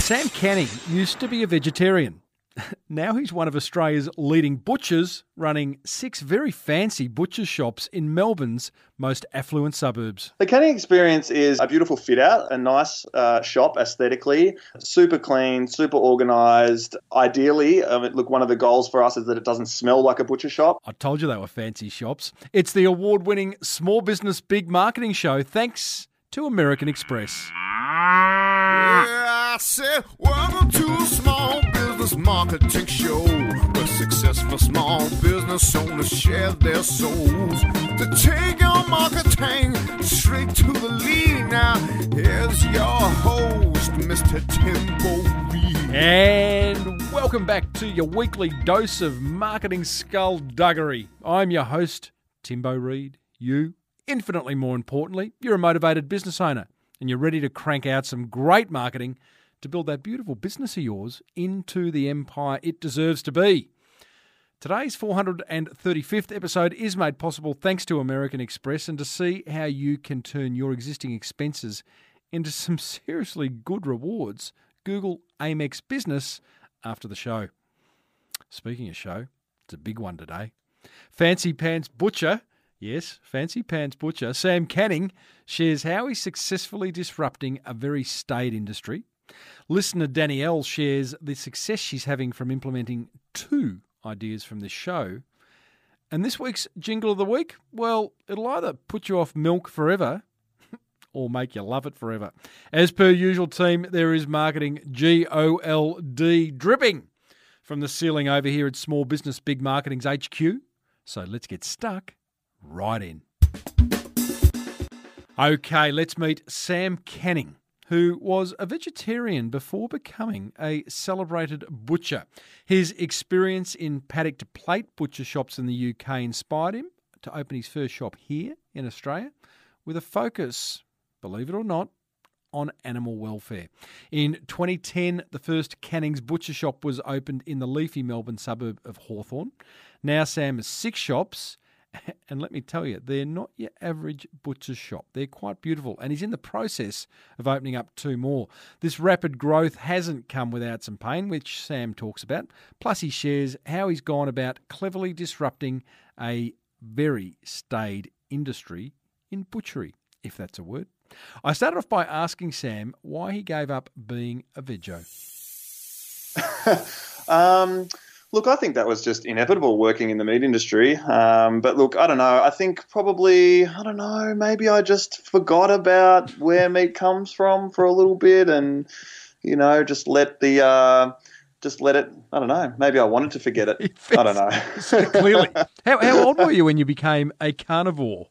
Sam Canning used to be a vegetarian. Now he's one of Australia's leading butchers, running six very fancy butcher shops in Melbourne's most affluent suburbs. The Canning Experience is a beautiful fit out, a nice uh, shop aesthetically, super clean, super organised. Ideally, um, look, one of the goals for us is that it doesn't smell like a butcher shop. I told you they were fancy shops. It's the award winning Small Business Big Marketing Show, thanks to American Express. Yeah, business marketing show where successful small business owners share their souls to take your marketing straight to the lead. Now, here's your host, Mr. Timbo Reed. And welcome back to your weekly dose of marketing skullduggery. I'm your host, Timbo Reed. You, infinitely more importantly, you're a motivated business owner and you're ready to crank out some great marketing to build that beautiful business of yours into the empire it deserves to be. Today's 435th episode is made possible thanks to American Express, and to see how you can turn your existing expenses into some seriously good rewards, Google Amex Business after the show. Speaking of show, it's a big one today. Fancy Pants Butcher, yes, Fancy Pants Butcher, Sam Canning shares how he's successfully disrupting a very staid industry. Listener Danielle shares the success she's having from implementing two ideas from this show. And this week's jingle of the week, well, it'll either put you off milk forever or make you love it forever. As per usual, team, there is marketing G O L D dripping from the ceiling over here at Small Business Big Marketing's HQ. So let's get stuck right in. Okay, let's meet Sam Canning, who was a vegetarian before becoming a celebrated butcher. His experience in paddock to plate butcher shops in the UK inspired him to open his first shop here in Australia with a focus, believe it or not, on animal welfare. In 2010, the first Canning's Butcher Shop was opened in the leafy Melbourne suburb of Hawthorn. Now Sam has six shops, and let me tell you, they're not your average butcher shop. They're quite beautiful, and he's in the process of opening up two more. This rapid growth hasn't come without some pain, which Sam talks about. Plus, he shares how he's gone about cleverly disrupting a very staid industry in butchery, if that's a word. I started off by asking Sam why he gave up being a veggie. Um, look, I think that was just inevitable working in the meat industry. Um, but look, I don't know. I think probably, I don't know, maybe I just forgot about where meat comes from for a little bit and, you know, just let the. Uh, just let it. I don't know. Maybe I wanted to forget it. I don't know. Clearly. How, how old were you when you became a carnivore?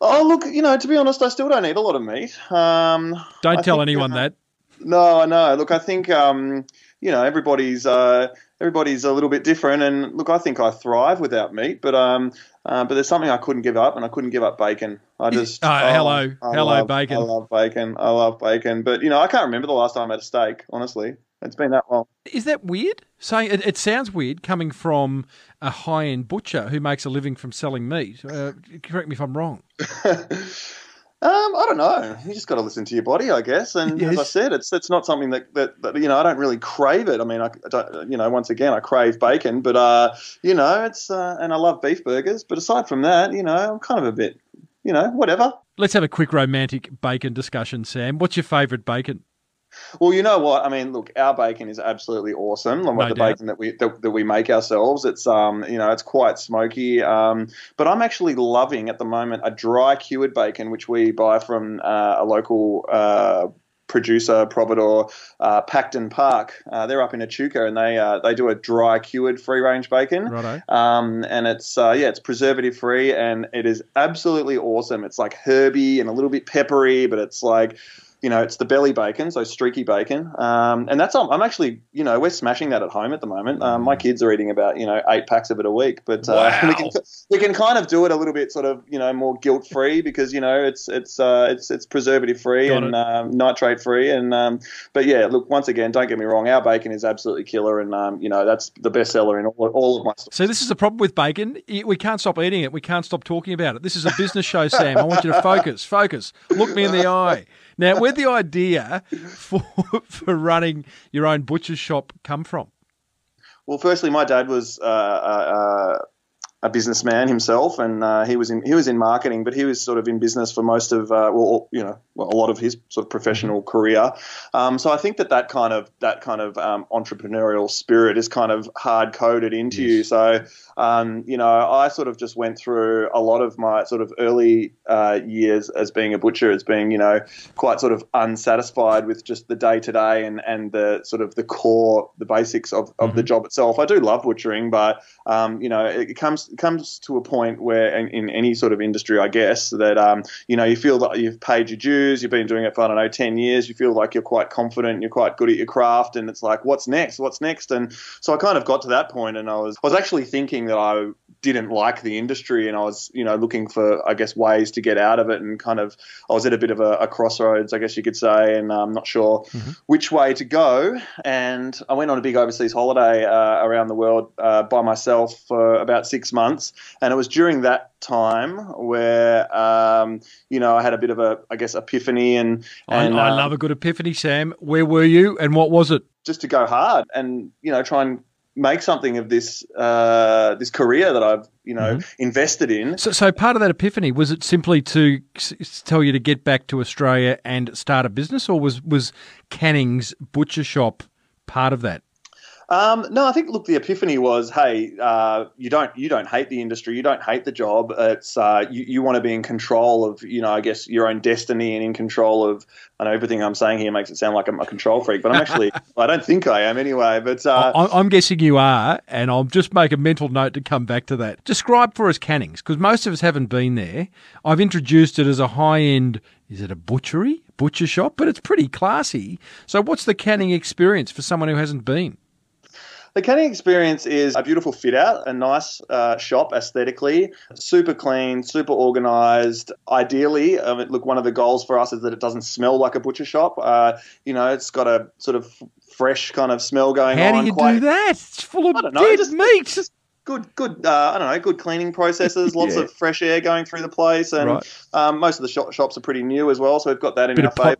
Oh, look, you know, to be honest, I still don't eat a lot of meat. Um, Don't I tell think, anyone uh, that. No, I know. Look, I think um, you know everybody's uh, everybody's a little bit different, and look, I think I thrive without meat, but um, uh, but there's something I couldn't give up, and I couldn't give up bacon. I just Oh, hello. I Hello, love- bacon. I love bacon. I love bacon, but you know, I can't remember the last time I had a steak. Honestly, it's been that long. Is that weird? Saying it, it sounds weird coming from a high end butcher who makes a living from selling meat. Uh, correct me if I'm wrong. Um, I don't know. You just got to listen to your body, I guess. And as I said, it's it's not something that, that, that you know I don't really crave it. I mean, I, I don't, you know, once again, I crave bacon, but uh, you know, it's uh, and I love beef burgers. But aside from that, you know, I'm kind of a bit, you know, whatever. Let's have a quick romantic bacon discussion, Sam. What's your favourite bacon? Well, you know what? I mean, look, our bacon is absolutely awesome. No the doubt. bacon that we that, that we make ourselves, it's um, you know, it's quite smoky. Um, but I'm actually loving at the moment a dry cured bacon, which we buy from uh, a local. Uh, Producer Providor, uh, Pacdon Park. Uh, they're up in Echuca, and they uh, they do a dry cured free range bacon. Righto. Um, and it's uh, yeah, it's preservative free, and it is absolutely awesome. It's like herby and a little bit peppery, but it's like you know, it's the belly bacon, so streaky bacon, um, and that's I'm actually, you know, we're smashing that at home at the moment. Um, my kids are eating about you know eight packs of it a week, but uh, Wow. we can we can kind of do it a little bit sort of you know more guilt free because you know it's it's uh, it's it's preservative free Got and um, nitrate free and um, but yeah, look once again, don't get me wrong, our bacon is absolutely killer, and um, you know that's the best seller in all, all of my stores. So this is the problem with bacon. We can't stop eating it. We can't stop talking about it. This is a business show, Sam. I want you to focus. Focus. Look me in the eye. Now, where'd the idea for for running your own butcher shop come from? Well, firstly, my dad was uh, uh, a businessman himself, and uh, he was in he was in marketing, but he was sort of in business for most of uh, well, you know, well, a lot of his sort of professional career. Um, so I think that that kind of that kind of um, entrepreneurial spirit is kind of hard coded into you. So um, you know, I sort of just went through a lot of my sort of early uh, years as being a butcher, as being you know quite sort of unsatisfied with just the day to day and and the sort of the core, the basics of, of the job itself. I do love butchering, but um, you know, it it comes to a point where in, in any sort of industry, I guess, that um, you know you feel that you've paid your dues, you've been doing it for I don't know ten years, you feel like you're quite confident, you're quite good at your craft, and it's like, what's next? What's next? And so I kind of got to that point, and I was I was actually thinking that I didn't like the industry, and I was you know looking for I guess ways to get out of it, and kind of I was at a bit of a, a crossroads, I guess you could say, and I'm not sure which way to go. And I went on a big overseas holiday uh, around the world uh, by myself for about six months, and it was during that time where um, you know I had a bit of a I guess epiphany and I, and I uh, love a good epiphany, Sam. Where were you, and what was it? just to go hard and you know try and make something of this uh, this career that I've you know invested in. So, so part of that epiphany was it simply to s- tell you to get back to Australia and start a business, or was was Canning's butcher shop part of that? Um, no, I think look, the epiphany was, hey, uh, you don't you don't hate the industry, you don't hate the job. It's uh, you, you want to be in control of you know I guess your own destiny and in control of. I know everything I'm saying here makes it sound like I'm a control freak, but I'm actually I don't think I am anyway. But uh, I- I'm guessing you are, and I'll just make a mental note to come back to that. Describe for us Canning's, because most of us haven't been there. I've introduced it as a high end. Is it a butchery, butcher shop? But it's pretty classy. So, what's the Canning experience for someone who hasn't been? The Canning experience is a beautiful fit out, a nice uh, shop aesthetically, super clean, super organized. Ideally, I mean, look, one of the goals for us is that it doesn't smell like a butcher shop. Uh, you know, it's got a sort of fresh kind of smell going How on. How do you quite, do that? It's full of know, dead just- meat. just good, good. Uh, I don't know, good cleaning processes, lots Yeah. of fresh air going through the place, and Right. um, most of the shop, shops are pretty new as well, so we've got that in Bit our favour.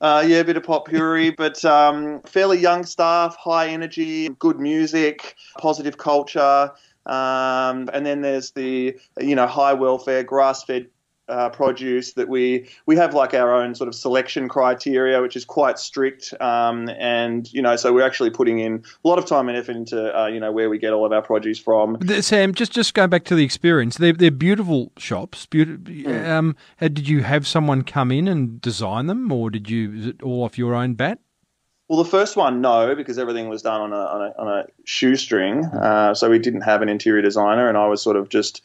Uh, yeah, a bit of potpourri, but um, fairly young staff, high energy, good music, positive culture. Um, and then there's the you know high welfare, grass fed uh, produce that we we have like our own sort of selection criteria, which is quite strict. Um, and you know, so we're actually putting in a lot of time and effort into uh, you know where we get all of our produce from. Sam, just just going back to the experience, they're they're beautiful shops. Beautiful. Hmm. um, did you have someone come in and design them, or did you is it all off your own bat? Well, the first one, no, because everything was done on a, on a, on a shoestring. Uh, so we didn't have an interior designer, and I was sort of just,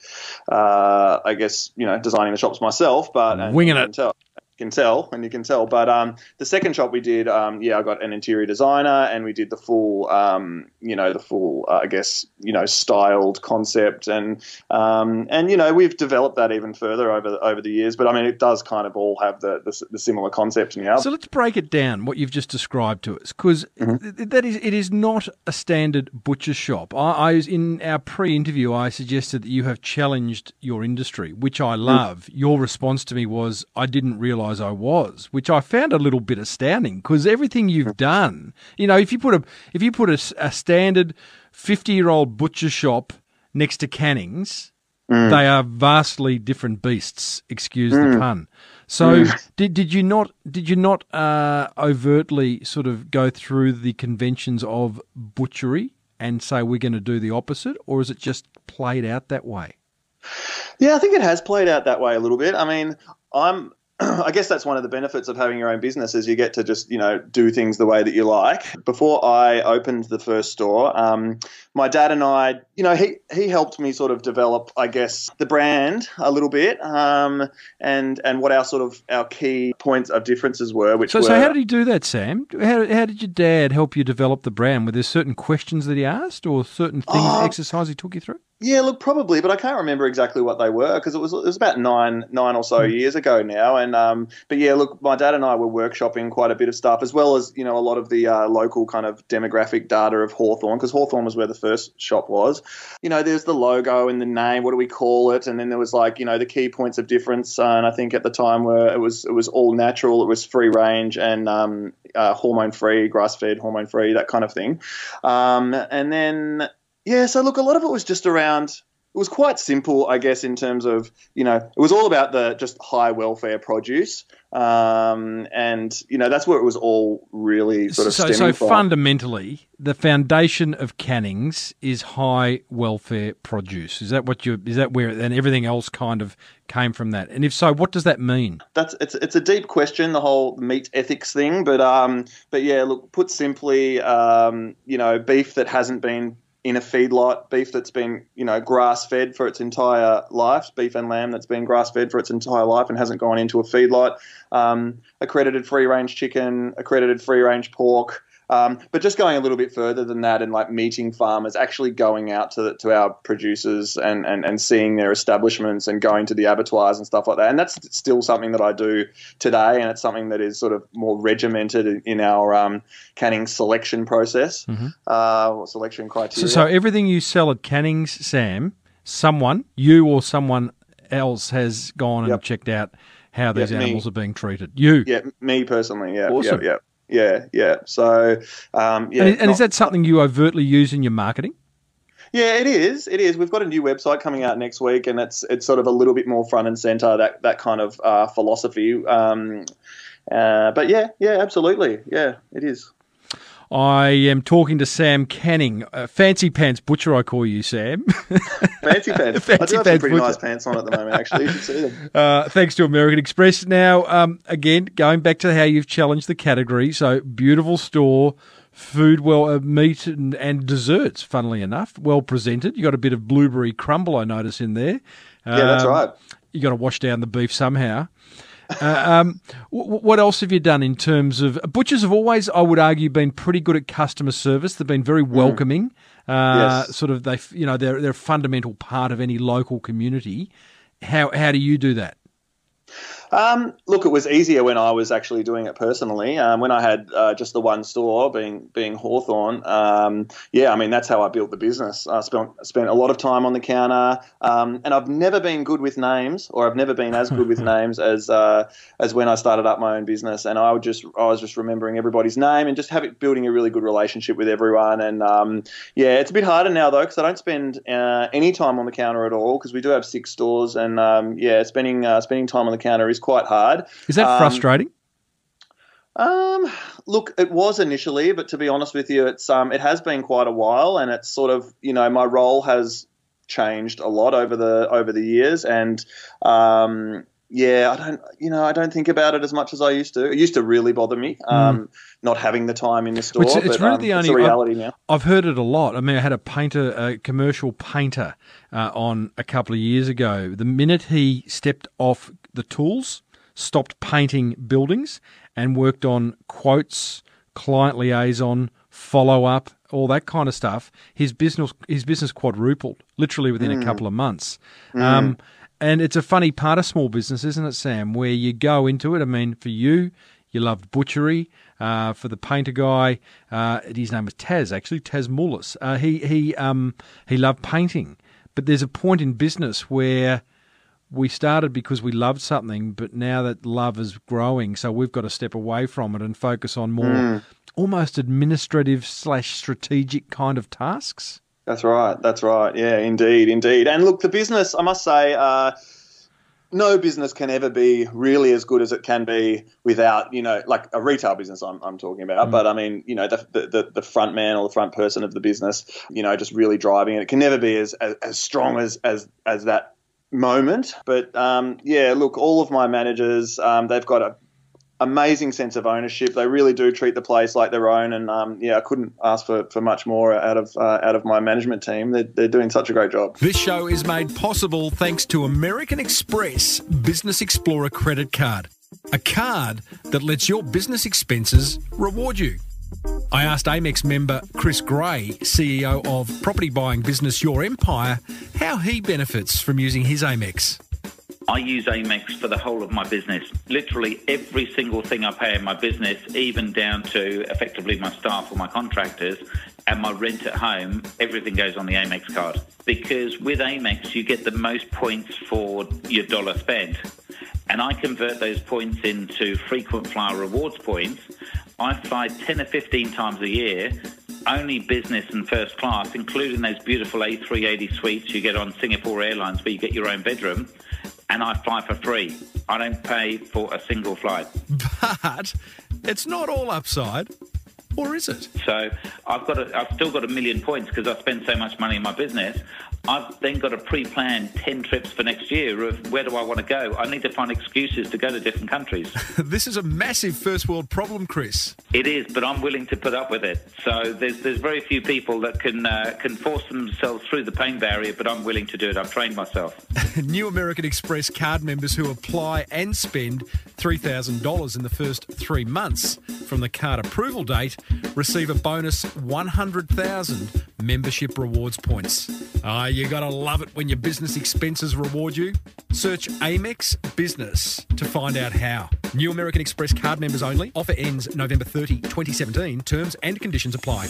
uh, I guess, you know, designing the shops myself. But and Winging it. You can tell, and you can tell. But um, the second shop we did, um, yeah, I got an interior designer, and we did the full, um, you know, the full, uh, I guess, you know, styled concept, and um, and you know, we've developed that even further over over the years. But I mean, it does kind of all have the the, the similar concept now. So let's break it down. What you've just described to us, because Mm-hmm. that is it is not a standard butcher shop. I, I in our pre-interview. I suggested that you have challenged your industry, which I Mm. love. Your response to me was, "I didn't I was," which I found a little bit astounding because everything Mm. you've done, you know, if you put a if you put a standard fifty-year-old butcher shop next to Canning's, Mm. they are vastly different beasts. Excuse the pun. So did did you not did you not uh, overtly sort of go through the conventions of butchery and say we're going to do the opposite, or is it just played out that way? Yeah, I think it has played out that way a little bit. I mean, I'm I guess that's one of the benefits of having your own business is you get to just you know do things the way that you like. Before I opened the first store, um, my dad and I, you know, he he helped me sort of develop, I guess, the brand a little bit, um, and and what our sort of our key points of differences were. Which So, were, so how did he do that, Sam? How, how did your dad help you develop the brand? Were there certain questions that he asked, or certain things, Oh. exercise he took you through? Yeah, look, probably, but I can't remember exactly what they were because it was it was about nine nine or so years ago now. And um, but yeah, look, my dad and I were workshopping quite a bit of stuff as well as you know a lot of the uh, local kind of demographic data of Hawthorn because Hawthorn was where the first shop was. You know, there's the logo and the name. What do we call it? And then there was like you know the key points of difference. Uh, and I think at the time where it was it was all natural, it was free range and um, uh, hormone free, grass fed, hormone free, that kind of thing. Um, and then yeah, so look, a lot of it was just around. It was quite simple, I guess, in terms of you know, it was all about the just high welfare produce, um, and you know that's where it was all really sort of so, stemming so from. fundamentally, the foundation of Canning's is high welfare produce. Is that what you? Is that where? And everything else kind of came from that. And if so, what does that mean? That's it's it's a deep question, the whole meat ethics thing, but um, but yeah, look, put simply, um, you know, beef that hasn't been in a feedlot, beef that's been, you know, grass fed for its entire life, beef and lamb that's been grass fed for its entire life and hasn't gone into a feedlot, um, accredited free range chicken, accredited free range pork. Um, but just going a little bit further than that and like meeting farmers, actually going out to, the, to our producers and, and, and seeing their establishments and going to the abattoirs and stuff like that. And that's still something that I do today. And it's something that is sort of more regimented in, our um, canning selection process, uh, or selection So, criteria. so everything you sell at Canning's, Sam, someone, you or someone else, has gone and Yep. checked out how these me. animals are being treated. You. yeah, me personally, yeah, Awesome. yeah, yeah. Yeah, yeah. So, um, yeah. and, and is that something you overtly use in your marketing? Yeah, it is. It is. We've got a new website coming out next week, and it's it's sort of a little bit more front and center that that kind of uh, philosophy. Um, uh, but yeah, yeah, absolutely. Yeah, it is. I am talking to Sam Canning, uh, Fancy Pants Butcher, I call you, Sam. Fancy pants. I do have some pants pretty butcher. nice pants on at the moment. Actually, you should see them. Uh, thanks to American Express. Now, um, again, going back to how you've challenged the category. So, beautiful store, food, well, uh, meat and, and desserts, funnily enough, well presented. You got a bit of blueberry crumble, I notice, in there. Yeah, that's Um, right. You got to wash down the beef somehow. Uh, um, w- what else have you done in terms of butchers? Have always, I would argue, been pretty good at customer service. They've been very welcoming. Uh, Yes. Sort of, they, you know, they're they're a fundamental part of any local community. How how do you do that? Um, look, it was easier when I was actually doing it personally. Um, when I had uh, just the one store, being being Hawthorn. Um, yeah, I mean that's how I built the business. I spent spent a lot of time on the counter, um, and I've never been good with names, or I've never been as good with names as uh, as when I started up my own business. And I would just I was just remembering everybody's name and just having building a really good relationship with everyone. And um, yeah, it's a bit harder now though because I don't spend uh, any time on the counter at all because we do have six stores, and um, yeah, spending uh, spending time on the counter is quite hard. Is that Um, frustrating? Um, look, it was initially, but to be honest with you, it's um, it has been quite a while, and it's sort of you know my role has changed a lot over the over the years, and um, yeah, I don't you know I don't think about it as much as I used to. It used to really bother me, um, not having the time in the store. It's- it's but, really um, the only- reality now. I've heard it a lot. I mean, I had a painter, a commercial painter, uh, on a couple of years ago. The minute he stepped off the tools, stopped painting buildings, and worked on quotes, client liaison, follow up, all that kind of stuff, his business his business quadrupled literally within a couple of months. Um, and it's a funny part of small business, isn't it, Sam? Where you go into it. I mean, for you, you loved butchery. Uh, for the painter guy, uh, his name was Taz. Actually, Taz Mullis. Uh, he he um, he loved painting. But there's a point in business where we started because we loved something, but now that love is growing, so we've got to step away from it and focus on more almost administrative slash strategic kind of tasks. That's right. That's right. Yeah, indeed, indeed. And look, the business, I must say, uh, no business can ever be really as good as it can be without, you know, like a retail business I'm, I'm talking about. But I mean, you know, the, the, the front man or the front person of the business, you know, just really driving it. It can never be as, as, as strong as, as, as that moment. But um, yeah, look, all of my managers, um, they've got a amazing sense of ownership. They really do treat the place like their own, and um, yeah, I couldn't ask for, for much more out of uh, out of my management team. They're, they're doing such a great job. This show is made possible thanks to American Express Business Explorer credit card, a card that lets your business expenses reward you. I asked Amex member Chris Gray, CEO of property buying business Your Empire, how he benefits from using his Amex. I use Amex for the whole of my business. Literally every single thing I pay in my business, even down to effectively my staff or my contractors and my rent at home, everything goes on the Amex card. Because with Amex, you get the most points for your dollar spent. And I convert those points into frequent flyer rewards points. I fly 10 or 15 times a year only business and first class, including those beautiful A380 suites you get on Singapore Airlines where you get your own bedroom and I fly for free. I don't pay for a single flight. But it's not all upside, or is it? So I've got a, I've still got a million points because I spend so much money in my business. I've then got a pre-planned 10 trips for next year of where do I want to go. I need to find excuses to go to different countries. this is a massive first world problem, Chris. It is, but I'm willing to put up with it. So there's there's very few people that can uh, can force themselves through the pain barrier, but I'm willing to do it. I've trained myself. New American Express card members who apply and spend $3,000 in the first 3 months from the card approval date receive a bonus 100,000 membership rewards points. Ah, you gotta love it when your business expenses reward you. Search Amex Business to find out how. New American Express card members only. Offer ends November 30, 2017. Terms and conditions apply.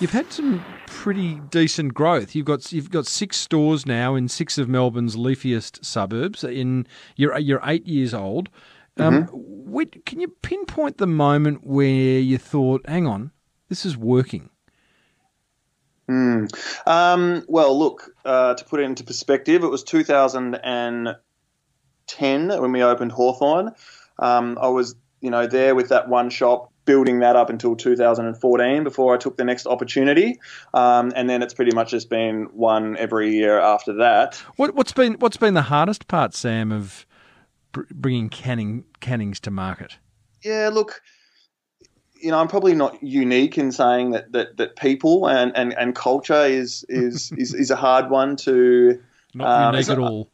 You've had some pretty decent growth. You've got you've got six stores now in six of Melbourne's leafiest suburbs. In you're you're eight years old. Um, mm-hmm. can you pinpoint the moment where you thought, "Hang on, this is working"? Mm. Um, well, look, uh, to put it into perspective, it was 2010 when we opened Hawthorn. Um, I was, you know, there with that one shop, building that up until 2014 before I took the next opportunity, um, and then it's pretty much just been one every year after that. What, has been what's been the hardest part, Sam, of bringing Canning Cannings to market? Yeah, look you know, I'm probably not unique in saying that that, that people and, and, and culture is is, is is a hard one to. Not um, unique at all.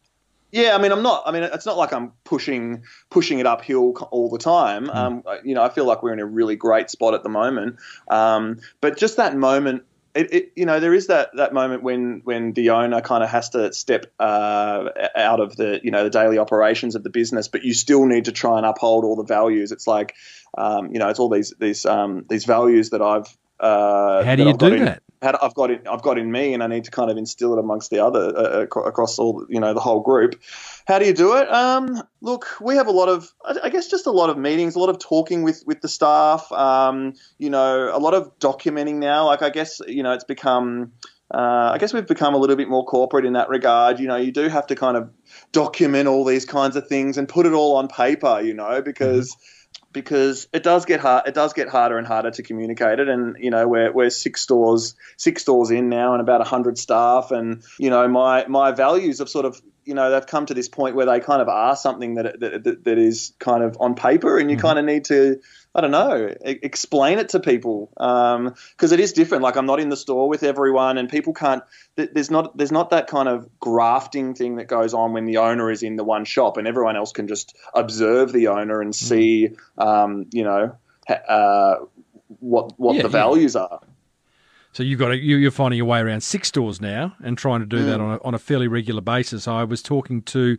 Yeah, I mean, I'm not. I mean, it's not like I'm pushing pushing it uphill all the time. Mm. Um, you know, I feel like we're in a really great spot at the moment. Um, but just that moment it, it, you know, there is that, that moment when, when the owner kind of has to step uh, out of the, you know, the daily operations of the business, but you still need to try and uphold all the values. It's like, um, you know, it's all these these um, these values that I've. Uh, How do you do in, that? I've got it. I've got in me, and I need to kind of instill it amongst the other uh, across all, you know, the whole group. How do you do it? Um, look, we have a lot of, I guess, just a lot of meetings, a lot of talking with with the staff. Um, you know, a lot of documenting now. Like, I guess, you know, it's become. Uh, I guess we've become a little bit more corporate in that regard. You know, you do have to kind of document all these kinds of things and put it all on paper. You know, because. Mm-hmm because it does get hard. It does get harder and harder to communicate it. And you know, we're, we're six stores six stores in now, and about hundred staff. And you know, my my values have sort of you know they've come to this point where they kind of are something that that, that is kind of on paper, and you mm-hmm. kind of need to I don't know, explain it to people because um, it is different. Like I'm not in the store with everyone, and people can't. There's not there's not that kind of grafting thing that goes on when the owner is in the one shop, and everyone else can just observe the owner and mm-hmm. see, um, you know, uh, what what yeah, the values yeah. are. So you've got to, you, are finding your way around six stores now and trying to do mm. that on a, on a fairly regular basis. I was talking to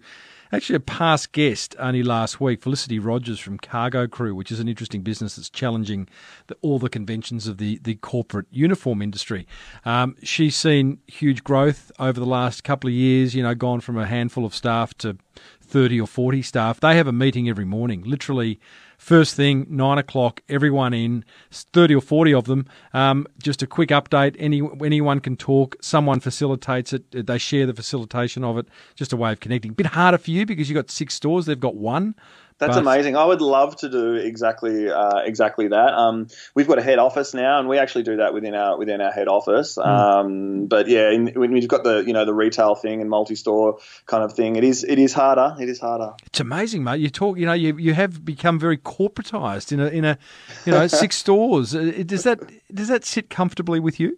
Actually, a past guest only last week, Felicity Rogers from Cargo Crew, which is an interesting business that's challenging the, all the conventions of the, the corporate uniform industry. Um, she's seen huge growth over the last couple of years, you know, gone from a handful of staff to 30 or 40 staff. They have a meeting every morning, literally First thing, nine o'clock, everyone in, 30 or 40 of them. Um, just a quick update. Any Anyone can talk. Someone facilitates it. They share the facilitation of it. Just a way of connecting. Bit harder for you because you've got six stores. They've got one. That's But- amazing. I would love to do exactly uh, exactly that. Um, we've got a head office now, and we actually do that within our within our head office. Um, but yeah, in, when you've got the you know the retail thing and multi store kind of thing, it is it is harder. It is harder. It's amazing, mate. You talk, you know, you you have become very corporatized in a in a, you know, six stores. Uh, Does that does that sit comfortably with you?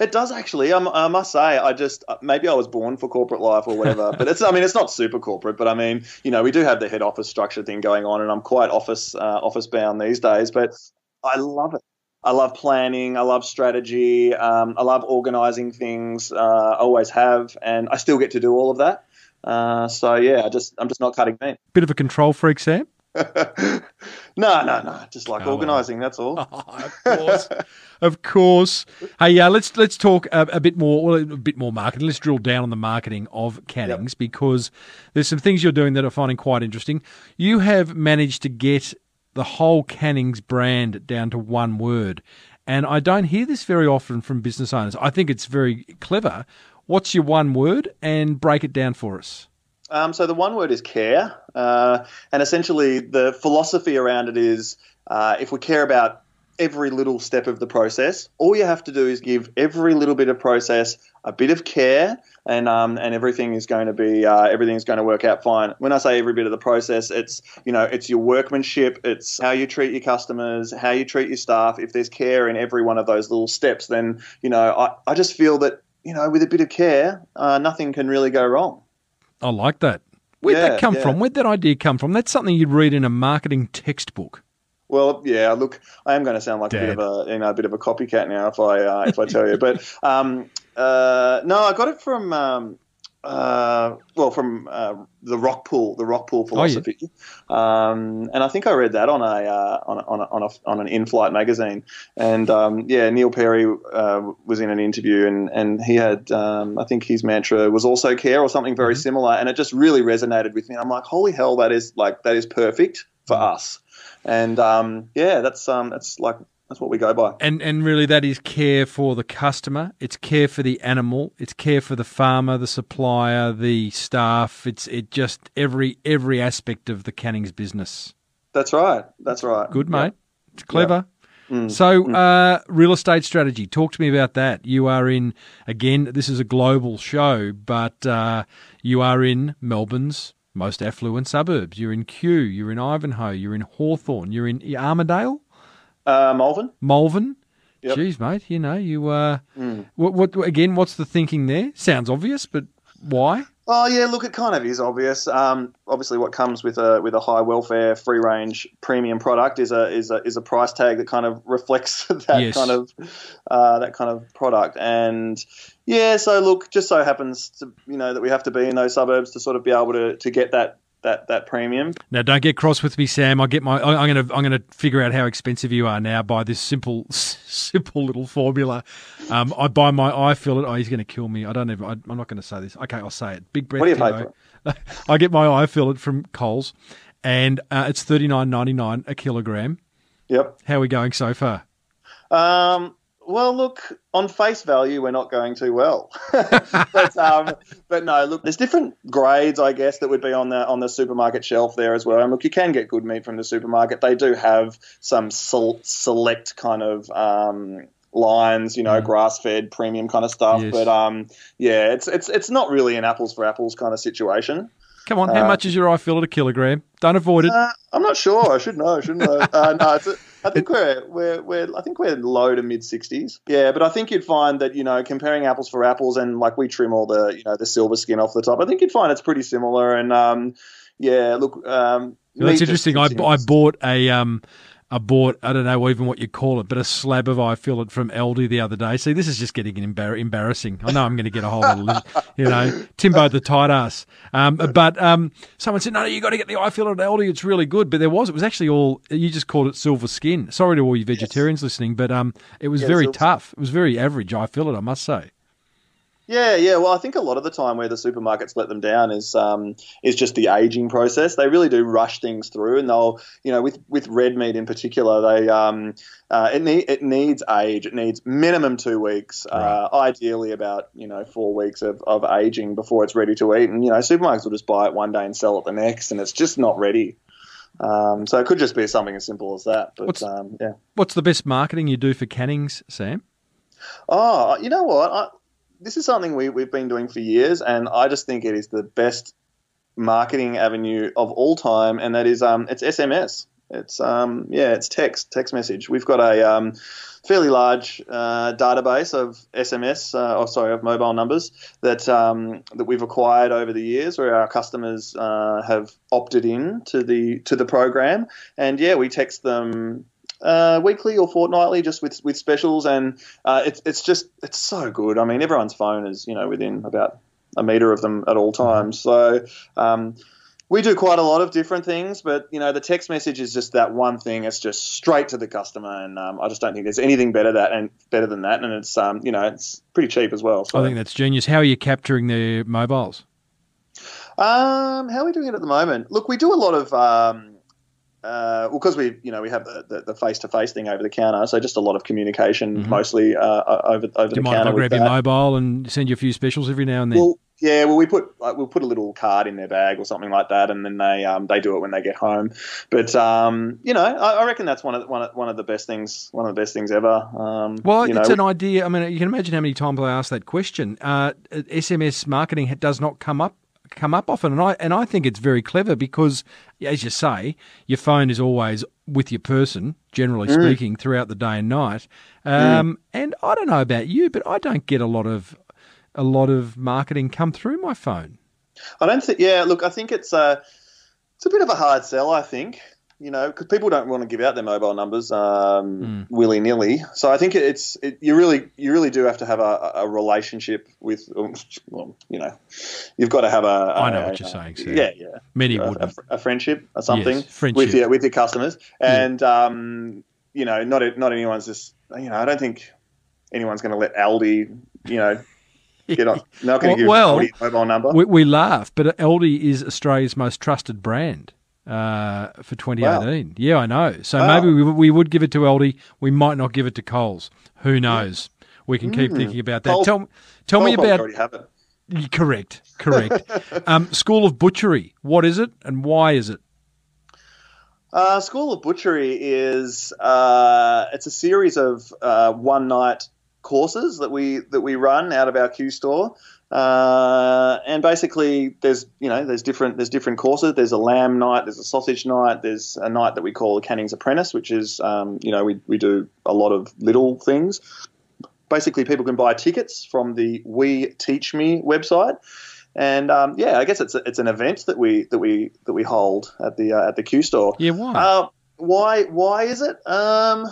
It does actually. I, I must say, I just maybe I was born for corporate life or whatever. but it's I mean it's not super corporate, but I mean you know we do have the head office structure thing going on, and I'm quite office uh, office bound these days. But I love it. I love planning. I love strategy. Um, I love organising things. Uh, I always have, and I still get to do all of that. Uh, so yeah, I just I'm just not cutting meat. Bit of a control freak, Sam. no, no, no. Just like oh, on. organising. That's all. of course, of course. Hey, yeah, let's let's talk a, a bit more, well, a bit more marketing. Let's drill down on the marketing of Cannings because there's some things you're doing that I'm finding quite interesting. You have managed to get the whole Cannings brand down to one word, and I don't hear this very often from business owners. I think it's very clever. What's your one word, and break it down for us. Um, so the one word is care, uh, and essentially the philosophy around it is uh, if we care about every little step of the process, all you have to do is give every little bit of process a bit of care, and um, and everything is going to be uh, everything is going to work out fine. When I say every bit of the process, it's you know it's your workmanship, it's how you treat your customers, how you treat your staff. If there's care in every one of those little steps, then you know I, I just feel that you know with a bit of care, uh, nothing can really go wrong. I like that. Where'd Yeah, that come yeah. from? Where'd that idea come from? That's something you'd read in a marketing textbook. Well, yeah. Look, I am going to sound like a bit of a you know a bit of a copycat now if I uh, if I tell you, but um, uh, no, I got it from um, uh, well from uh, the Rockpool the Rockpool Oh, yeah. philosophy, um, and I think I read that on a uh, on a, on a, on, a, on an in-flight magazine, and um, yeah, Neil Perry uh, was in an interview, and and he had um, I think his mantra was also care or something Mm-hmm. very similar, and it just really resonated with me. I'm like, holy hell, that is like that is perfect for Mm-hmm. us and um, yeah, that's um, that's like that's what we go by. And and really, that is care for the customer. It's care for the animal. It's care for the farmer, the supplier, the staff. It's it just every every aspect of the Canning's business. That's right. That's right. Good, mate. It's clever. Mm. So, uh, real estate strategy. Talk to me about that. You are in again. This is a global show, but uh, you are in Melbourne's most affluent suburbs. You're in Kew. You're in Ivanhoe. You're in Hawthorn. You're in Armadale. Uh, Malvern. Malvern. Yep. Jeez, mate, you know you. Uh, Mm. what, what again? What's the thinking there? Sounds obvious, but why? Oh yeah, look, it kind of is obvious. Um, obviously, what comes with a with a high welfare, free range, premium product is a is a is a price tag that kind of reflects that Yes. kind of uh, that kind of product. And yeah, so look, just so happens to you know that we have to be in those suburbs to sort of be able to to get that that that premium. Now, don't get cross with me, Sam. I get my. I- I'm going to. I'm going to figure out how expensive you are now by this simple, simple little formula. Um, I buy my eye fillet. Oh, he's going to kill me. I don't even. I, I'm not going to say this. Okay, I'll say it. Big breath. What do you pay Timbo. I get my eye fillet from Coles, and uh, it's thirty nine ninety nine a kilogram. Yep. How are we going so far? Um, well, look, on face value, we're not going too well. but, um, but no, look, there's different grades, I guess, that would be on the on the supermarket shelf there as well. And look, you can get good meat from the supermarket. They do have some sel- select kind of. Um, lines you know grass fed premium kind of stuff Yes. but um yeah it's it's it's not really an apples for apples kind of situation Come on, how Uh, much is your eye fillet a kilogram? Don't avoid it. uh, I'm not sure. I should know, shouldn't I? Uh, no, it's a, I think we're, we're we're I think we're low to mid 60s. Yeah, but I think you'd find that you know comparing apples for apples and like we trim all the you know the silver skin off the top. I think you'd find it's pretty similar. And um, yeah, look, um, Well, that's interesting. I, I bought a um, I bought I don't know even what you call it, but a slab of eye fillet from Aldi the other day. See, this is just getting embar- embarrassing. I know I'm going to get a whole lot of, you know, Timbo the tight ass. Um, but um, someone said, no, no, you got to get the eye fillet at Aldi. It's really good. But there was, it was actually all you just called it silver skin. Sorry to all you vegetarians listening, but um, it was very tough. It was very average eye fillet, I must say. Yeah, yeah. Well, I think a lot of the time where the supermarkets let them down is um, is just the aging process. They really do rush things through, and they'll, you know, with with red meat in particular, they um, uh, it it needs age. It needs minimum two weeks, uh, ideally about you know four weeks of, of aging before it's ready to eat. And you know, supermarkets will just buy it one day and sell it the next, and it's just not ready. Um, so it could just be something as simple as that. But What's- um, yeah. What's the best marketing you do for Cannings, Sam? Oh, you know what? I, this is something we, we've been doing for years, and I just think it is the best marketing avenue of all time, and that is um, it's SMS. It's um, yeah, it's text text message. We've got a um, fairly large uh, database of SMS, uh, or sorry, of mobile numbers that um, that we've acquired over the years, where our customers uh, have opted in to the to the program, and yeah, we text them uh, weekly or fortnightly, just with with specials, and uh, it's it's just it's so good. I mean, everyone's phone is you know within about a meter of them at all times. So um, we do quite a lot of different things, but you know the text message is just that one thing. It's just straight to the customer, and um, I just don't think there's anything better that and better than that. And it's um, you know it's pretty cheap as well. So. I think that's genius. How are you capturing their mobiles? Um, how are we doing it at the moment? Look, we do a lot of um, uh, well, because we you know we have the face to face thing over the counter, so just a lot of communication, Mhm. mostly uh, over over Do the you mind if counter. I with grab your that. mobile and send you a few specials every now and then? Well, yeah, well, we put like, we'll put a little card in their bag or something like that, and then they um, they do it when they get home. But um, you know, I, I reckon that's one of one of, one of the best things one of the best things ever. Um, Well, you it's know, an idea. I mean, you can imagine how many times I ask that question. Uh, SMS marketing does not come up come up often, and I and I think it's very clever because, as you say, your phone is always with your person, generally Mm. speaking, throughout the day and night. Um, And I don't know about you, but I don't get a lot of a lot of marketing come through my phone. I don't think. Yeah, look, I think it's a it's a bit of a hard sell. I think you know because people don't want to give out their mobile numbers um, Mm. willy nilly. So I think it's it, you really you really do have to have a, a relationship with well you know you've got to have a. I know a- what you're saying, Sam. Yeah, yeah. Many a, wouldn't. a, friendship or something Yes, friendship. with your with your customers, Yeah. and um, you know, not not anyone's just you know, I don't think anyone's going to let Aldi, you know, get on. Not going to give Well, mobile number. We, we laugh, but Aldi is Australia's most trusted brand uh, for 2018. Yeah, I know. So Wow. maybe we, we would give it to Aldi. We might not give it to Coles. Who knows? We can keep thinking about that. Hmm. Coles- tell tell me Coles probably about. already have it. Correct, correct. um, School of Butchery. What is it, and why is it? Uh, School of Butchery is uh, it's a series of uh, one night courses that we that we run out of our Kew store. Uh, and basically, there's you know there's different there's different courses. There's a lamb night, there's a sausage night, there's a night that we call a Canning's Apprentice, which is um, you know we we do a lot of little things. Basically, people can buy tickets from the We Teach Me website, and um, yeah, I guess it's a, it's an event that we that we that we hold at the uh, at the Kew store. Yeah, why? Uh, why? Why is it? Um,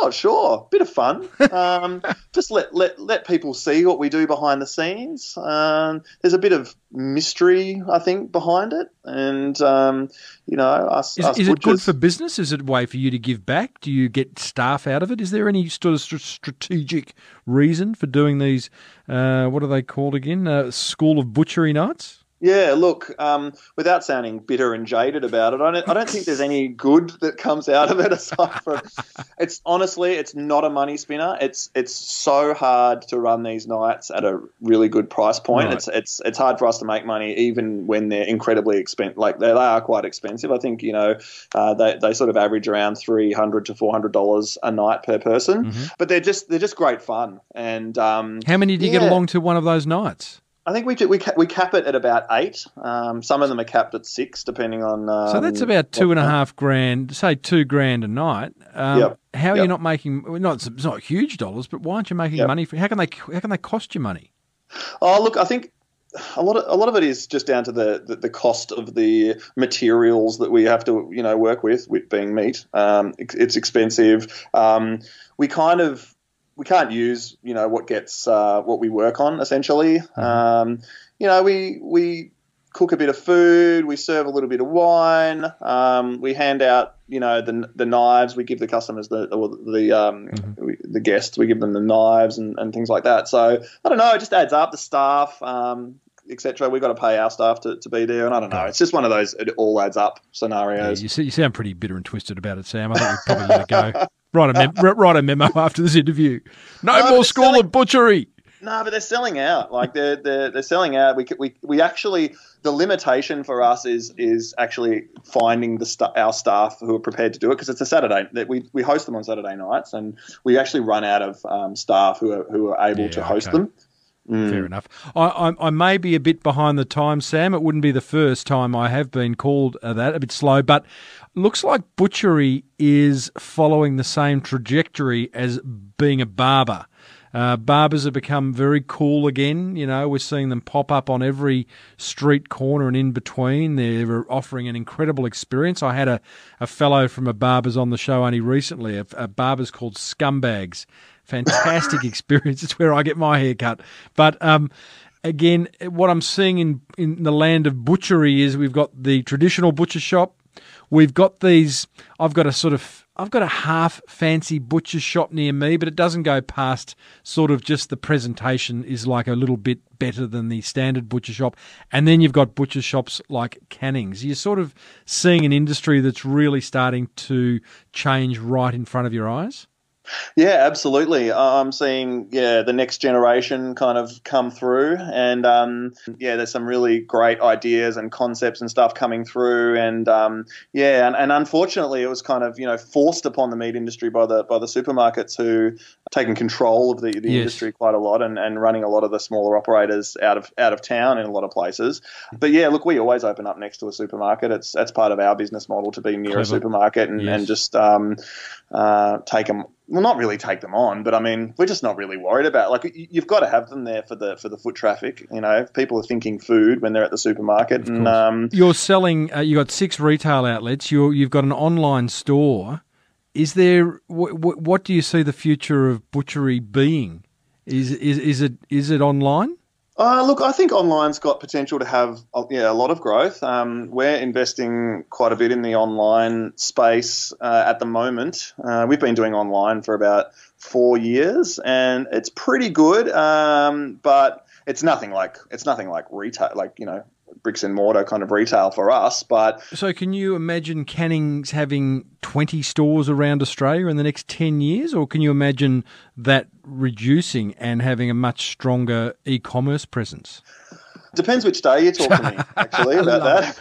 I'm not sure. Bit of fun. Um, just let, let let people see what we do behind the scenes. Um, there's a bit of mystery, I think, behind it, and um, you know, us. is us is it good for business? Is it a way for you to give back? Do you get staff out of it? Is there any sort of str- strategic reason for doing these? Uh, what are they called again? Uh, School of Butchery nights. Yeah, look, um, without sounding bitter and jaded about it, I don't, I don't think there's any good that comes out of it aside from it's honestly it's not a money spinner. It's it's so hard to run these nights at a really good price point. Right. It's it's it's hard for us to make money even when they're incredibly expensive. Like they, they are quite expensive. I think you know uh, they they sort of average around three hundred to four hundred dollars a night per person. Mm-hmm. But they're just they're just great fun. And um, How many do you get along to one of those nights? I think we do, we ca- we cap it at about eight. Um, some of them are capped at six, depending on. Um, So that's about two and a half grand, say two grand a night. Um, Yep. How are you not making? well, Not it's not huge dollars, but why aren't you making Yep. money? For, how can they? How can they cost you money? Oh, look, I think a lot of a lot of it is just down to the, the, the cost of the materials that we have to you know work with, with being meat. Um, it's, it's expensive. Um, we kind of we can't use you know what gets uh, what we work on essentially. Um, you know, we we cook a bit of food, we serve a little bit of wine, um, we hand out you know the the knives, we give the customers the or the um, we, the guests, we give them the knives and, and things like that. So I don't know, it just adds up. The staff. Um, Etc. We've got to pay our staff to, to be there, and I don't know. It's just one of those it all adds up Yeah, scenarios. you, see- you sound pretty bitter and twisted about it, Sam. I think we probably need to go write a mem- write a memo after this interview. No No, more school selling- of butchery. No, but they're selling out. Like they're they're, they're selling out. We, we we actually the limitation for us is is actually finding the st- our staff who are prepared to do it because it's a Saturday that we, we host them on Saturday nights and we actually run out of um, staff who are who are able Yeah, to host okay. them. Mm. Fair enough. I, I, I may be a bit behind the time, Sam. It wouldn't be the first time I have been called uh, that, a bit slow, but looks like butchery is following the same trajectory as being a barber. Uh, barbers have become very cool again. You know, we're seeing them pop up on every street corner and in between. They're offering an incredible experience. I had a, a fellow from a barber's on the show only recently, a, a barber's called Scumbags. Fantastic experience. It's where I get my hair cut. But um, again, what I'm seeing in, in the land of butchery is we've got the traditional butcher shop. We've got these. I've got a sort of. I've got a half fancy butcher shop near me, but it doesn't go past sort of just the presentation is like a little bit better than the standard butcher shop. And then you've got butcher shops like Canning's. You're sort of seeing an industry that's really starting to change right in front of your eyes. Yeah, absolutely. I'm seeing yeah the next generation kind of come through, and um, yeah, there's some really great ideas and concepts and stuff coming through, and um, yeah, and, and unfortunately, it was kind of you know forced upon the meat industry by the by the supermarkets who are taking control of the, the Yes. industry quite a lot, and, and running a lot of the smaller operators out of out of town in a lot of places. But yeah, look, we always open up next to a supermarket. It's that's part of our business model to be near Clever. a supermarket and, Yes. and just um, uh, take them. Well, not really take them on, but I mean, we're just not really worried about. Like, you've got to have them there for the for the foot traffic. You know, people are thinking food when they're at the supermarket, and um, You're selling. Uh, you got six retail outlets. You you've got an online store. Is there? Wh- what do you see the future of butchery being? Is is is it is it online? Uh, look, I think online's got potential to have uh, yeah a lot of growth. Um, we're investing quite a bit in the online space uh, at the moment. Uh, we've been doing online for about four years, and it's pretty good. Um, but it's nothing like it's nothing like retail, like you know bricks and mortar kind of retail for us. But So can you imagine Canning's having twenty stores around Australia in the next ten years, or can you imagine that reducing and having a much stronger e-commerce presence? Depends which day you talk to me, actually, about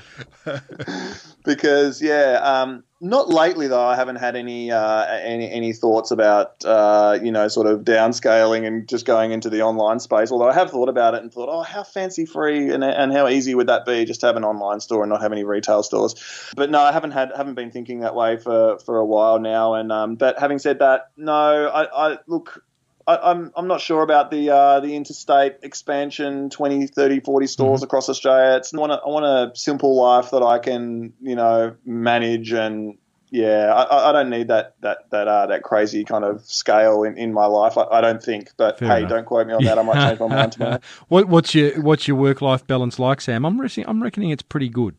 that. because yeah, um, not lately though. I haven't had any uh, any any thoughts about uh, you know sort of downscaling and just going into the online space. Although I have thought about it and thought, oh, how fancy free and, and how easy would that be just to have an online store and not have any retail stores. But no, I haven't had haven't been thinking that way for for a while now. And um, but having said that, no, I, I look. I, I'm I'm not sure about the uh, the interstate expansion, 20, 30, 40 stores across Australia. It's I want a, I want a simple life that I can you know manage and yeah, I- I, don't need that that that uh, that crazy kind of scale in, in my life. I, I don't think. But Fair hey, enough. don't quote me on that. I might change my mind tomorrow. what, what's your what's your work life balance like, Sam? I'm reckoning, I'm reckoning it's pretty good.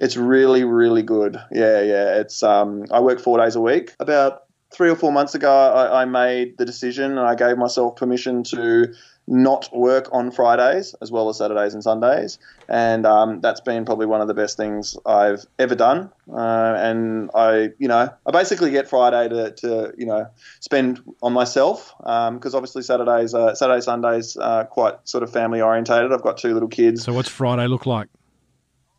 It's really, really good. Yeah, yeah. It's um, I work four days a week. About three or four months ago, I, I made the decision and I gave myself permission to not work on Fridays as well as Saturdays and Sundays, and um, that's been probably one of the best things I've ever done. Uh, and I, you know, I basically get Friday to, to you know, spend on myself because obviously Saturdays, uh, Saturday Sundays, are quite sort of family orientated. I've got two little kids. So what's Friday look like?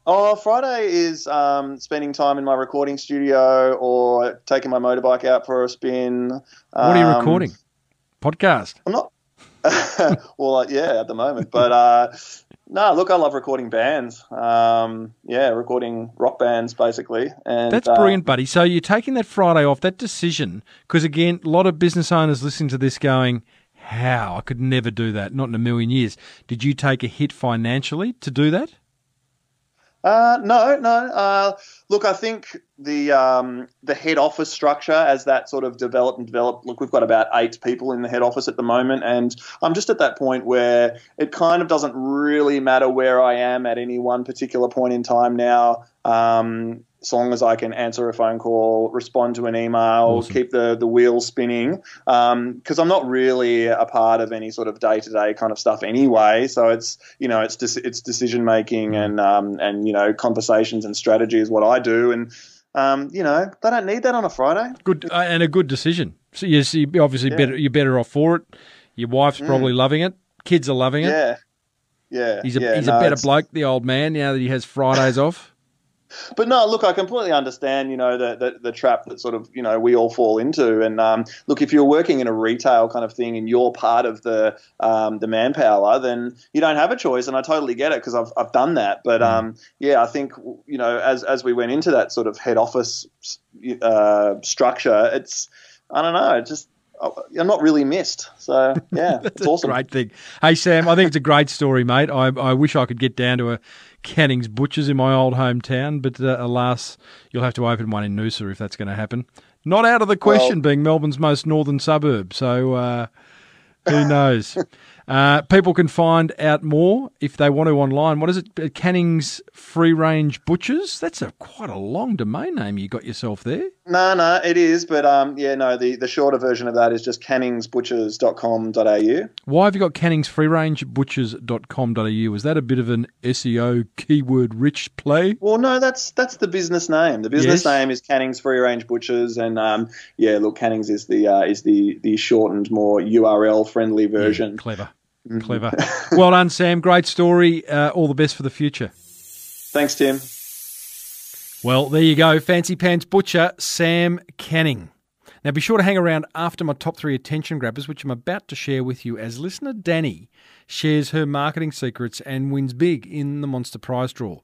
Oh, Friday is um, spending time in my recording studio or taking my motorbike out for a spin. What are you Um, recording? Podcast. I'm not. well, uh, yeah, at the moment, but uh, no. Look, I love recording bands. Um, yeah, recording rock bands basically. And That's uh, brilliant, buddy. So you're taking that Friday off, that decision, because again, a lot of business owners listening to this going, how? I could never do that, not in a million years. Did you take a hit financially to do that? Uh, no, no. Uh, look, I think the um, the head office structure, as that sort of developed and developed. Look, we've got about eight people in the head office at the moment, and I'm just at that point where it kind of doesn't really matter where I am at any one particular point in time now. Um, as long as I can answer a phone call, respond to an email, Awesome. keep the, the wheels spinning, because I'm not really a part of any sort of day to day kind of stuff anyway. So it's you know it's dis- it's decision making and um, and you know conversations and strategy is what I do, and um, you know they don't need that on a Friday. Good uh, and a good decision. So you're obviously Yeah. better. You're better off for it. Your wife's probably loving it. Kids are loving it. Mm. Yeah, yeah. He's a yeah, he's no, a better bloke, the old man, now that he has Fridays off. But no, look, I completely understand, you know, the, the, the trap that sort of, you know, we all fall into. And um, look, if you're working in a retail kind of thing and you're part of the um, the manpower, then you don't have a choice. And I totally get it because I've, I've done that. But um, yeah, I think, you know, as, as we went into that sort of head office uh, structure, it's, I don't know, it just, I'm not really missed. So yeah, it's awesome. Great thing. Hey Sam, I think it's a great story, mate. I, I wish I could get down to a Canning's Butchers in my old hometown, but uh, alas, you'll have to open one in Noosa if that's going to happen. Not out of the question, Well- being Melbourne's most northern suburb. So uh, who knows? Uh, people can find out more if they want to online. What is it? Uh, Canning's Free Range Butchers. That's a quite a long domain name you got yourself there. No, no, it is. But um, yeah, no, the, the shorter version of that is just canningsbutchers.com.au. Why have you got Canning's Free Range Butchers.com.au? Was that a bit of an SEO keyword rich play? Well, no, that's that's the business name. The business Yes. name is Canning's Free Range Butchers, and um, yeah, look, Canning's is the uh, is the the shortened, more URL friendly version. Clever. Clever. well done, Sam. Great story. Uh, all the best for the future. Thanks, Tim. Well, there you go. Fancy Pants Butcher, Sam Canning. Now, be sure to hang around after my top three attention grabbers, which I'm about to share with you as listener Danny shares her marketing secrets and wins big in the Monster Prize draw.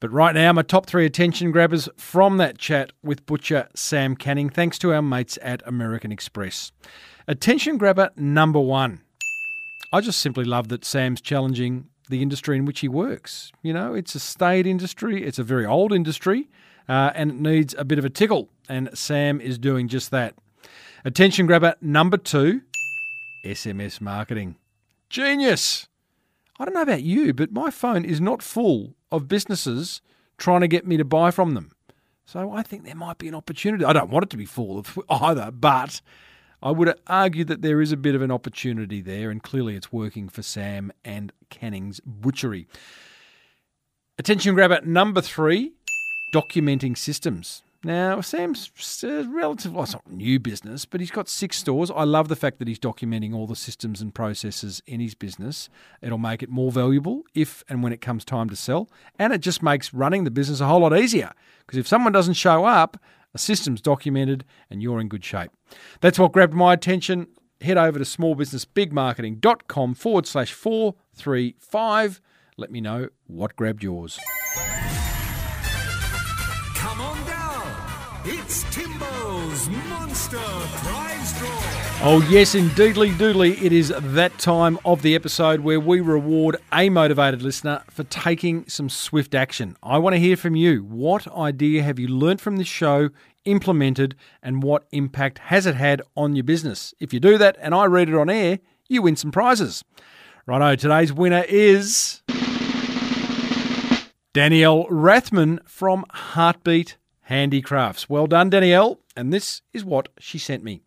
But right now, my top three attention grabbers from that chat with Butcher Sam Canning, thanks to our mates at American Express. Attention grabber number one. I just simply love that Sam's challenging the industry in which he works. You know, it's a staid industry, it's a very old industry, uh, and it needs a bit of a tickle. And Sam is doing just that. Attention grabber number two SMS marketing. Genius! I don't know about you, but my phone is not full of businesses trying to get me to buy from them. So I think there might be an opportunity. I don't want it to be full of either, but I would argue that there is a bit of an opportunity there, and clearly it's working for Sam and Canning's Butchery. Attention grabber number three documenting systems. Now, Sam's relative, well, it's not new business, but he's got six stores. I love the fact that he's documenting all the systems and processes in his business. It'll make it more valuable if and when it comes time to sell. And it just makes running the business a whole lot easier because if someone doesn't show up, a system's documented and you're in good shape. That's what grabbed my attention. Head over to smallbusinessbigmarketing.com forward slash 435. Let me know what grabbed yours. Come on. It's Timbo's Monster Prize Draw. Oh, yes, indeedly, doodly. It is that time of the episode where we reward a motivated listener for taking some swift action. I want to hear from you. What idea have you learnt from this show, implemented, and what impact has it had on your business? If you do that and I read it on air, you win some prizes. Righto, today's winner is Danielle Rathman from Heartbeat Handicrafts. Well done, Danielle. And this is what she sent me.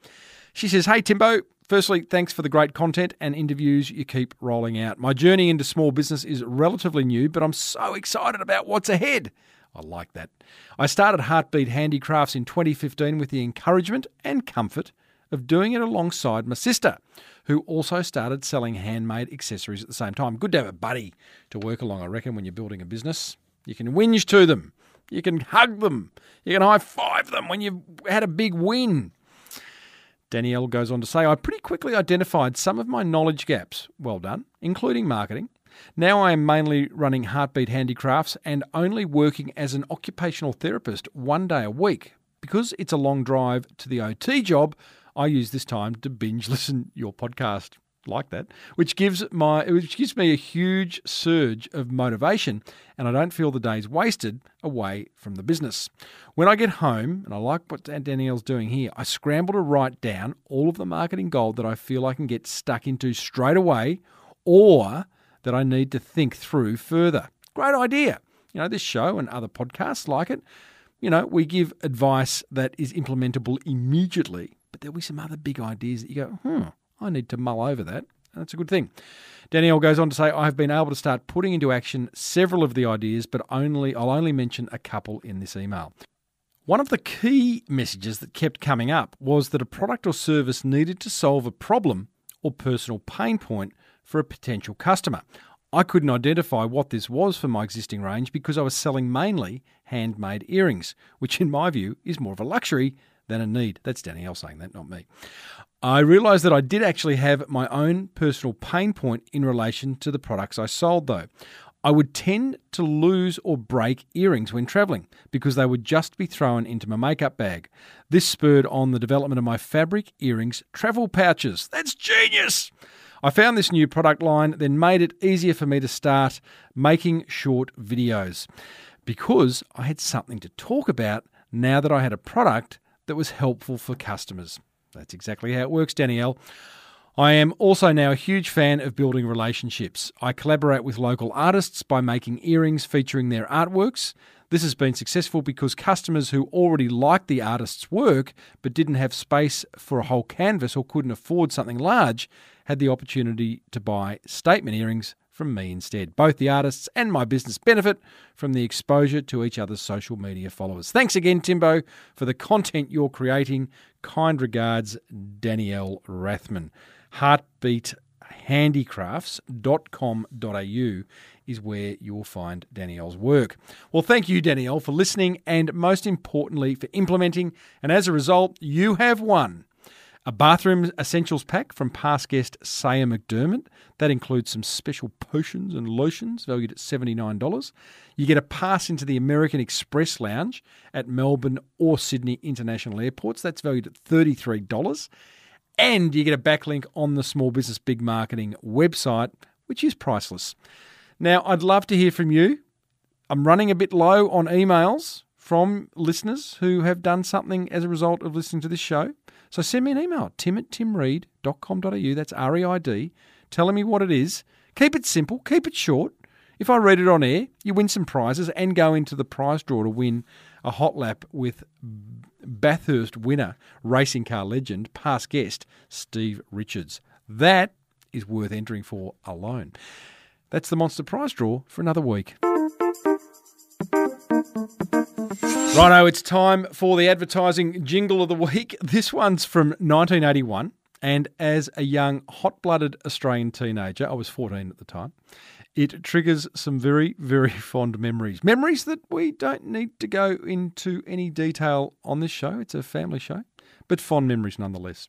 She says, Hey, Timbo. Firstly, thanks for the great content and interviews you keep rolling out. My journey into small business is relatively new, but I'm so excited about what's ahead. I like that. I started Heartbeat Handicrafts in 2015 with the encouragement and comfort of doing it alongside my sister, who also started selling handmade accessories at the same time. Good to have a buddy to work along, I reckon, when you're building a business. You can whinge to them, you can hug them, you can high five them when you've had a big win. Danielle goes on to say, I pretty quickly identified some of my knowledge gaps. Well done, including marketing. Now I am mainly running Heartbeat Handicrafts and only working as an occupational therapist one day a week. Because it's a long drive to the OT job, I use this time to binge listen your podcast like that, which gives my which gives me a huge surge of motivation and I don't feel the days wasted away from the business. When I get home, and I like what Danielle's doing here, I scramble to write down all of the marketing gold that I feel I can get stuck into straight away or that I need to think through further. Great idea. You know, this show and other podcasts like it, you know, we give advice that is implementable immediately, but there'll be some other big ideas that you go, hmm, I need to mull over that. That's a good thing. Danielle goes on to say, I have been able to start putting into action several of the ideas, but only I'll only mention a couple in this email. One of the key messages that kept coming up was that a product or service needed to solve a problem or personal pain point for a potential customer. I couldn't identify what this was for my existing range because I was selling mainly handmade earrings, which in my view is more of a luxury than a need. That's Danielle saying that, not me. I realised that I did actually have my own personal pain point in relation to the products I sold, though. I would tend to lose or break earrings when travelling because they would just be thrown into my makeup bag. This spurred on the development of my fabric earrings travel pouches. That's genius! I found this new product line, then made it easier for me to start making short videos because I had something to talk about now that I had a product that was helpful for customers. That's exactly how it works, Danielle. I am also now a huge fan of building relationships. I collaborate with local artists by making earrings featuring their artworks. This has been successful because customers who already liked the artist's work but didn't have space for a whole canvas or couldn't afford something large had the opportunity to buy statement earrings from me instead. Both the artists and my business benefit from the exposure to each other's social media followers. Thanks again, Timbo, for the content you're creating. Kind regards, Danielle Rathman heartbeathandicrafts.com.au is where you'll find Danielle's work. Well, thank you, Danielle, for listening and most importantly, for implementing. And as a result, you have won a bathroom essentials pack from past guest Saya McDermott. That includes some special potions and lotions valued at $79. You get a pass into the American Express Lounge at Melbourne or Sydney International Airports. That's valued at $33 and you get a backlink on the Small Business Big Marketing website, which is priceless. Now, I'd love to hear from you. I'm running a bit low on emails from listeners who have done something as a result of listening to this show. So send me an email, tim at timreid.com.au. That's R E I D. Telling me what it is. Keep it simple, keep it short. If I read it on air, you win some prizes and go into the prize draw to win a hot lap with Bathurst winner, racing car legend, past guest Steve Richards. That is worth entering for alone. That's the Monster Prize draw for another week. Righto, it's time for the advertising jingle of the week. This one's from 1981, and as a young, hot blooded Australian teenager, I was 14 at the time, it triggers some very, very fond memories. Memories that we don't need to go into any detail on this show. It's a family show, but fond memories nonetheless.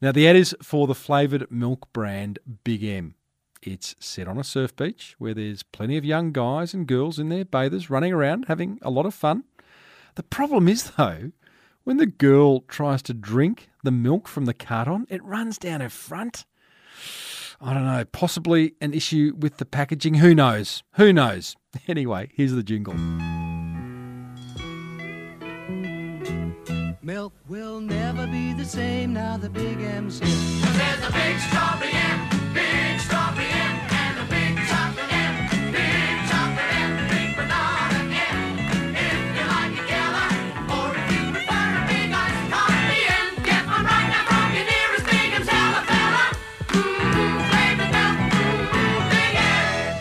Now, the ad is for the flavoured milk brand Big M. It's set on a surf beach where there's plenty of young guys and girls in their bathers running around having a lot of fun. The problem is, though, when the girl tries to drink the milk from the carton, it runs down her front I don't know, possibly an issue with the packaging. Who knows? Who knows? Anyway, here's the jingle. Milk will never be the same now the Big M's here. There's a big strawberry M, big strawberry M,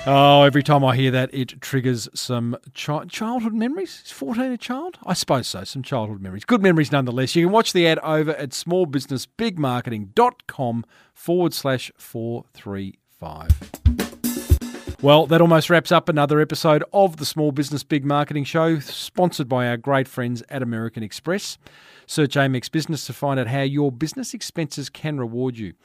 Oh, every time I hear that, it triggers some chi- childhood memories. Is 14 a child? I suppose so, some childhood memories. Good memories nonetheless. You can watch the ad over at smallbusinessbigmarketing.com forward slash 435. Well, that almost wraps up another episode of the Small Business Big Marketing Show, sponsored by our great friends at American Express. Search Amex Business to find out how your business expenses can reward you.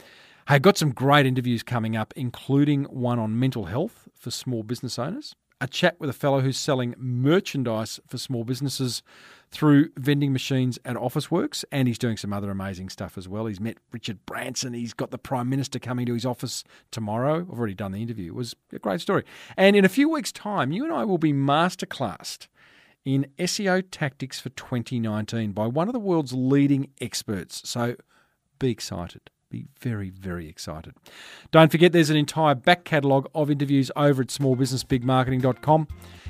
Hey, got some great interviews coming up, including one on mental health for small business owners, a chat with a fellow who's selling merchandise for small businesses through vending machines at Officeworks, and he's doing some other amazing stuff as well. He's met Richard Branson. He's got the Prime Minister coming to his office tomorrow. I've already done the interview. It was a great story. And in a few weeks' time, you and I will be masterclassed in SEO tactics for 2019 by one of the world's leading experts. So be excited. Be very, very excited. Don't forget there's an entire back catalogue of interviews over at smallbusinessbigmarketing.com.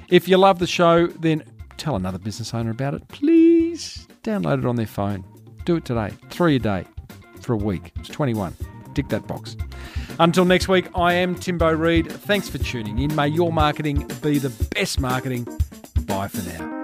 If you love the show, then tell another business owner about it. Please download it on their phone. Do it today. Three a day for a week. It's 21. Tick that box. Until next week, I am Timbo Reid. Thanks for tuning in. May your marketing be the best marketing. Bye for now.